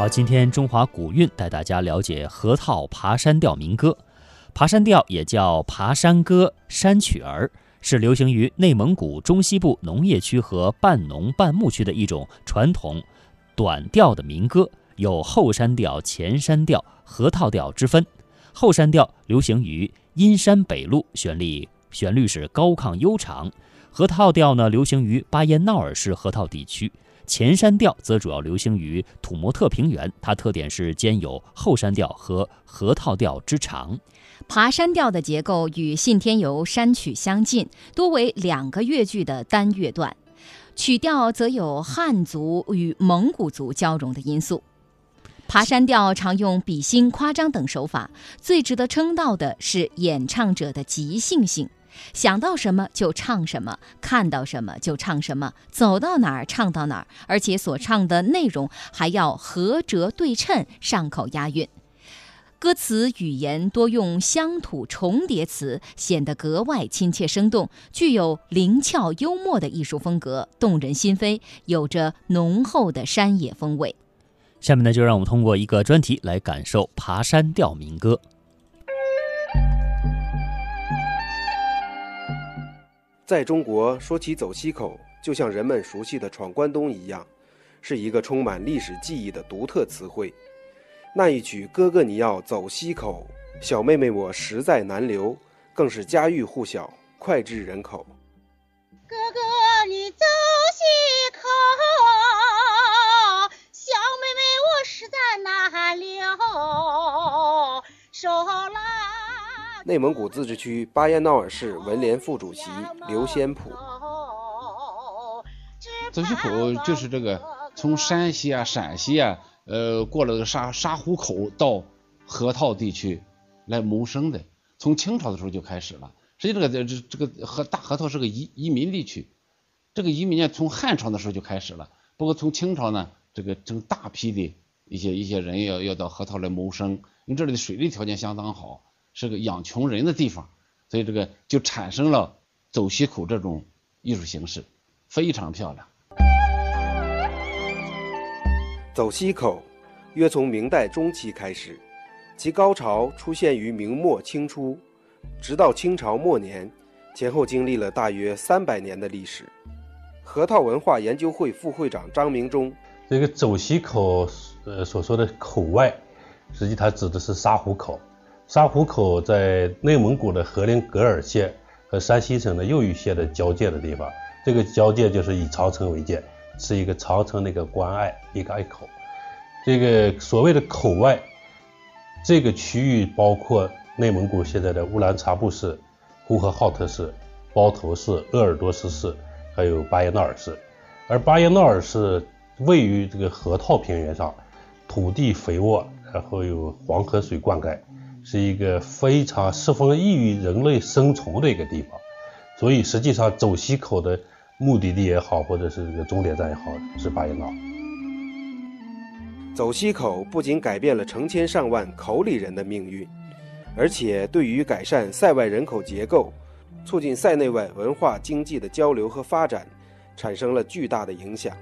好，今天中华古韵带大家了解河套爬山调民歌。爬山调也叫爬山歌、山曲儿，是流行于内蒙古中西部农业区和半农半牧区的一种传统短调的民歌，有后山调、前山调、河套调之分。后山调流行于阴山北路，旋律旋律是高亢悠长；河套调呢，流行于巴彦淖尔市河套地区。前山调则主要流行于土默特平原，它特点是兼有后山调和河套调之长。爬山调的结构与信天游山曲相近，多为两个乐句的单乐段，曲调则有汉族与蒙古族交融的因素。爬山调常用比心、夸张等手法，最值得称道的是演唱者的即兴性。想到什么就唱什么，看到什么就唱什么，走到哪儿唱到哪儿，而且所唱的内容还要合辙对称，上口押韵。歌词语言多用乡土重叠词，显得格外亲切生动，具有灵巧幽默的艺术风格，动人心扉，有着浓厚的山野风味。下面呢，就让我们通过一个专题来感受爬山调民歌。在中国，说起走西口，就像人们熟悉的闯关东一样，是一个充满历史记忆的独特词汇。那一曲《哥哥你要走西口》，小妹妹我实在难留，更是家喻户晓，脍炙人口。哥哥你走西内蒙古自治区巴彦淖尔市文联副主席刘先普，走西口就是这个从山西啊、陕西啊，呃，过了个沙沙湖口到河套地区来谋生的，从清朝的时候就开始了。实际这个这这个河大河套是个移移民地区，这个移民呢从汉朝的时候就开始了。不过从清朝呢，这个整大批的一些一些人要要到河套来谋生，因为这里的水利条件相当好。是个养穷人的地方，所以这个就产生了走西口这种艺术形式，非常漂亮。走西口约从明代中期开始，其高潮出现于明末清初，直到清朝末年，前后经历了大约三百年的历史。河套文化研究会副会长张明忠，这个走西口呃所说的口外，实际它指的是沙湖口。沙湖口在内蒙古的和林格尔县和山西省的右玉县的交界的地方，这个交界就是以长城为界，是一个长城的一个关隘，一个隘口。这个所谓的口外，这个区域包括内蒙古现在的乌兰察布市、呼和浩特市、包头市、鄂尔多斯市，还有巴彦淖尔市。而巴彦淖尔市位于这个河套平原上，土地肥沃，然后有黄河水灌溉。是一个非常十分易于人类生存的一个地方，所以实际上走西口的目的地也好，或者是这个终点站也好，是巴彦淖尔。走西口不仅改变了成千上万口里人的命运，而且对于改善塞外人口结构、促进塞内外文化经济的交流和发展，产生了巨大的影响。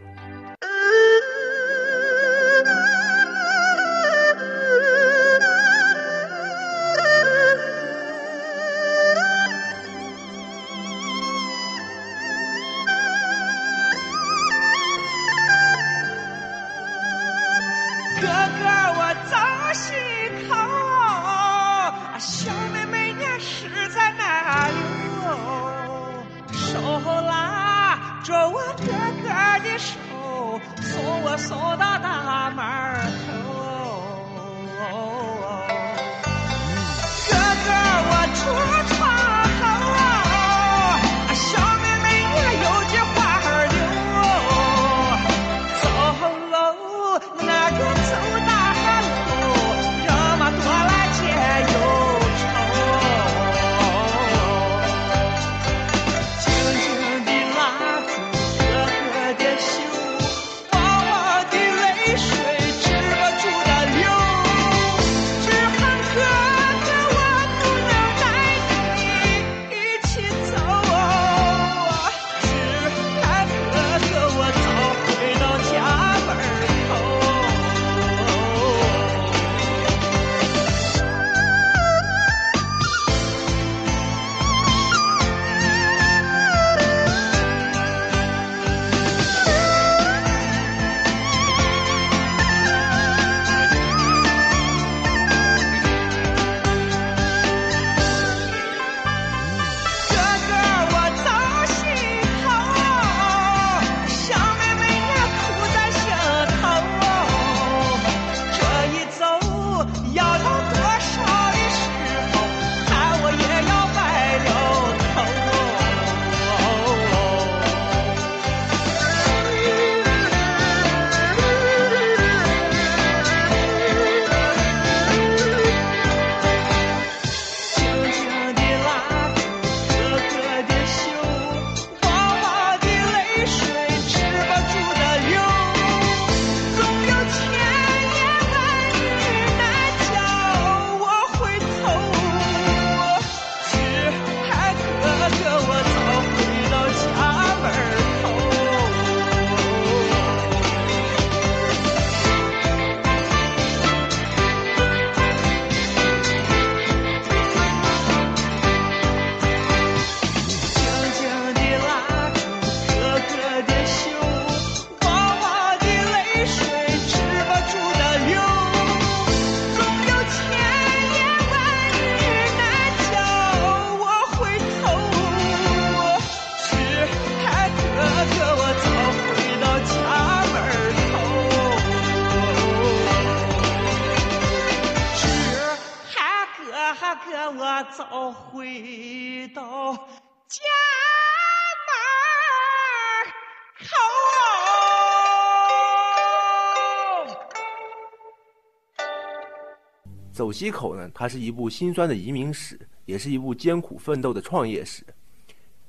走西口呢，它是一部辛酸的移民史，也是一部艰苦奋斗的创业史。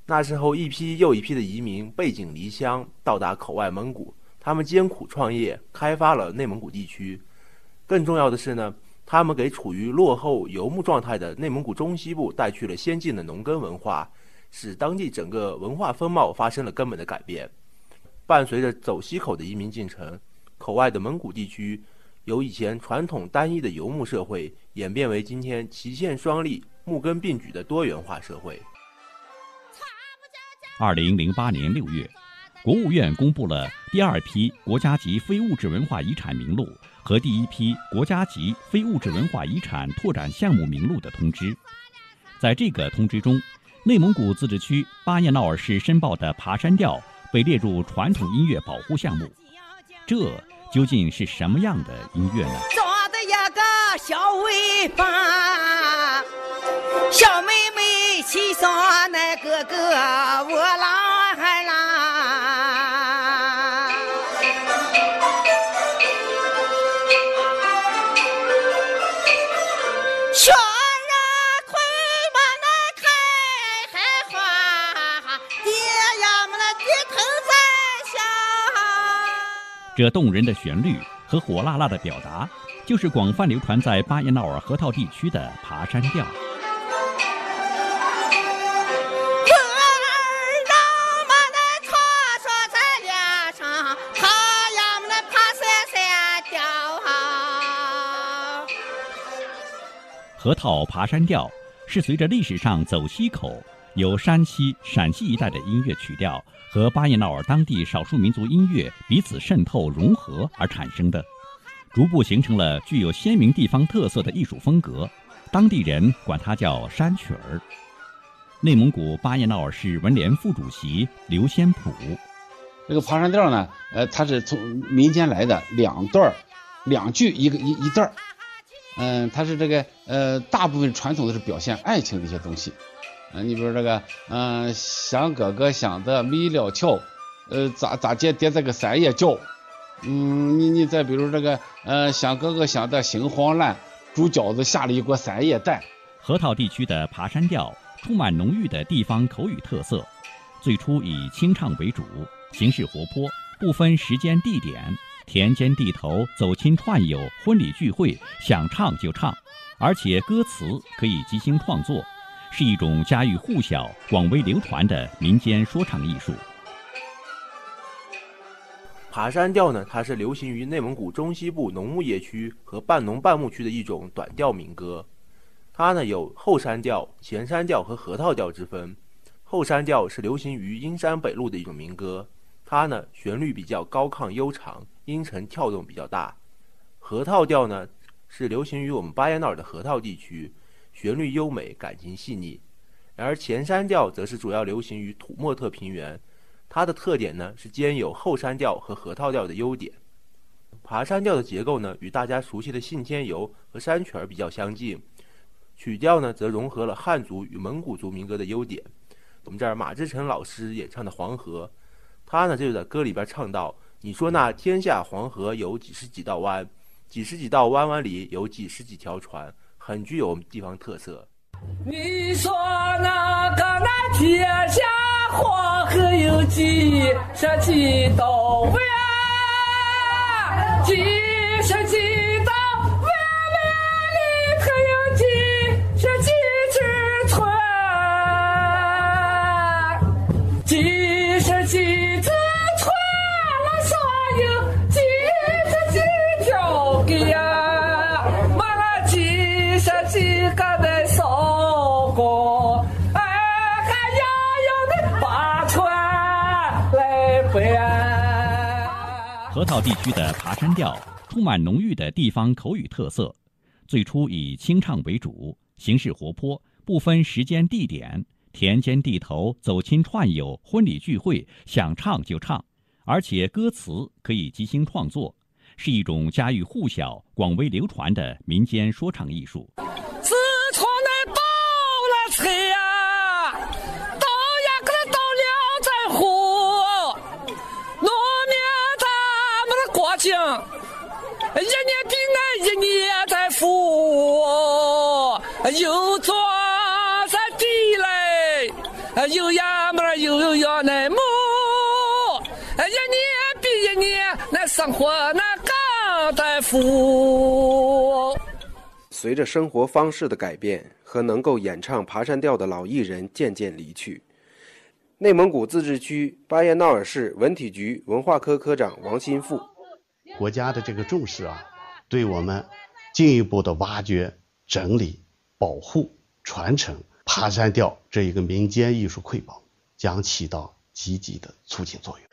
那时候，一批又一批的移民背井离乡，到达口外蒙古，他们艰苦创业，开发了内蒙古地区。更重要的是呢，他们给处于落后游牧状态的内蒙古中西部带去了先进的农耕文化，使当地整个文化风貌发生了根本的改变。伴随着走西口的移民进程，口外的蒙古地区。由以前传统单一的游牧社会演变为今天旗舰双立、牧根并举的多元化社会。二零零八年六月，国务院公布了第二批国家级非物质文化遗产名录和第一批国家级非物质文化遗产拓展项目名录的通知。在这个通知中，内蒙古自治区巴彦淖尔市申报的爬山调被列入传统音乐保护项目。这。究竟是什么样的音乐呢？长的一个小尾巴，小妹妹骑上那个个我郎儿郎，小人快把那开开花，爹呀们那低头。这动人的旋律和火辣辣的表达，就是广泛流传在巴彦淖尔河套地区的爬山调。儿郎们那穿梭在脸上，他呀们那爬山山调。河套爬山调是随着历史上走西口由山西、陕西一带的音乐曲调。和巴彦淖尔当地少数民族音乐彼此渗透融合而产生的，逐步形成了具有鲜明地方特色的艺术风格。当地人管它叫山曲儿。内蒙古巴彦淖尔市文联副主席刘先普，这个爬山调呢，呃，它是从民间来的，两段两句一个一一段嗯，它是这个呃，大部分传统的是表现爱情的一些东西。嗯，你比如这个，嗯，想哥哥想得没了桥，呃，咋咋接叠这个三叶叫，嗯，你你再比如这个，呃，想哥哥想得心慌乱，煮饺子下了一锅三叶蛋。河套地区的爬山调充满浓郁的地方口语特色，最初以清唱为主，形式活泼，不分时间地点，田间地头、走亲串友、婚礼聚会，想唱就唱，而且歌词可以即兴创作。是一种家喻户晓、广为流传的民间说唱艺术。爬山调呢，它是流行于内蒙古中西部农牧业区和半农半牧区的一种短调民歌。它呢有后山调、前山调和河套调之分。后山调是流行于阴山北路的一种民歌，它呢旋律比较高亢悠长，音程跳动比较大。河套调呢是流行于我们巴彦淖尔的河套地区。旋律优美，感情细腻，然而前山调则是主要流行于土默特平原，它的特点呢是兼有后山调和河套调的优点。爬山调的结构呢与大家熟悉的信天游和山曲儿比较相近，曲调呢则融合了汉族与蒙古族民歌的优点。我们这儿马志成老师演唱的《黄河》，他呢就在歌里边唱到：“你说那天下黄河有几十几道弯，几十几道弯弯里有几十几条船。”很具有地方特色。你说那个那天下黄河有几十几道弯，几河套地区的爬山调充满浓郁的地方口语特色，最初以清唱为主，形式活泼，不分时间地点，田间地头、走亲串友、婚礼聚会，想唱就唱，而且歌词可以即兴创作，是一种家喻户晓、广为流传的民间说唱艺术。又做山地嘞，有衙门又有衙内母，一年比一年那生活那更在富。随着生活方式的改变和能够演唱爬山调的老艺人渐渐离去，内蒙古自治区巴彦淖尔市文体局文化科科长王新富，国家的这个重视啊，对我们进一步的挖掘、整理、保护、传承爬山调这一个民间艺术瑰宝，将起到积极的促进作用。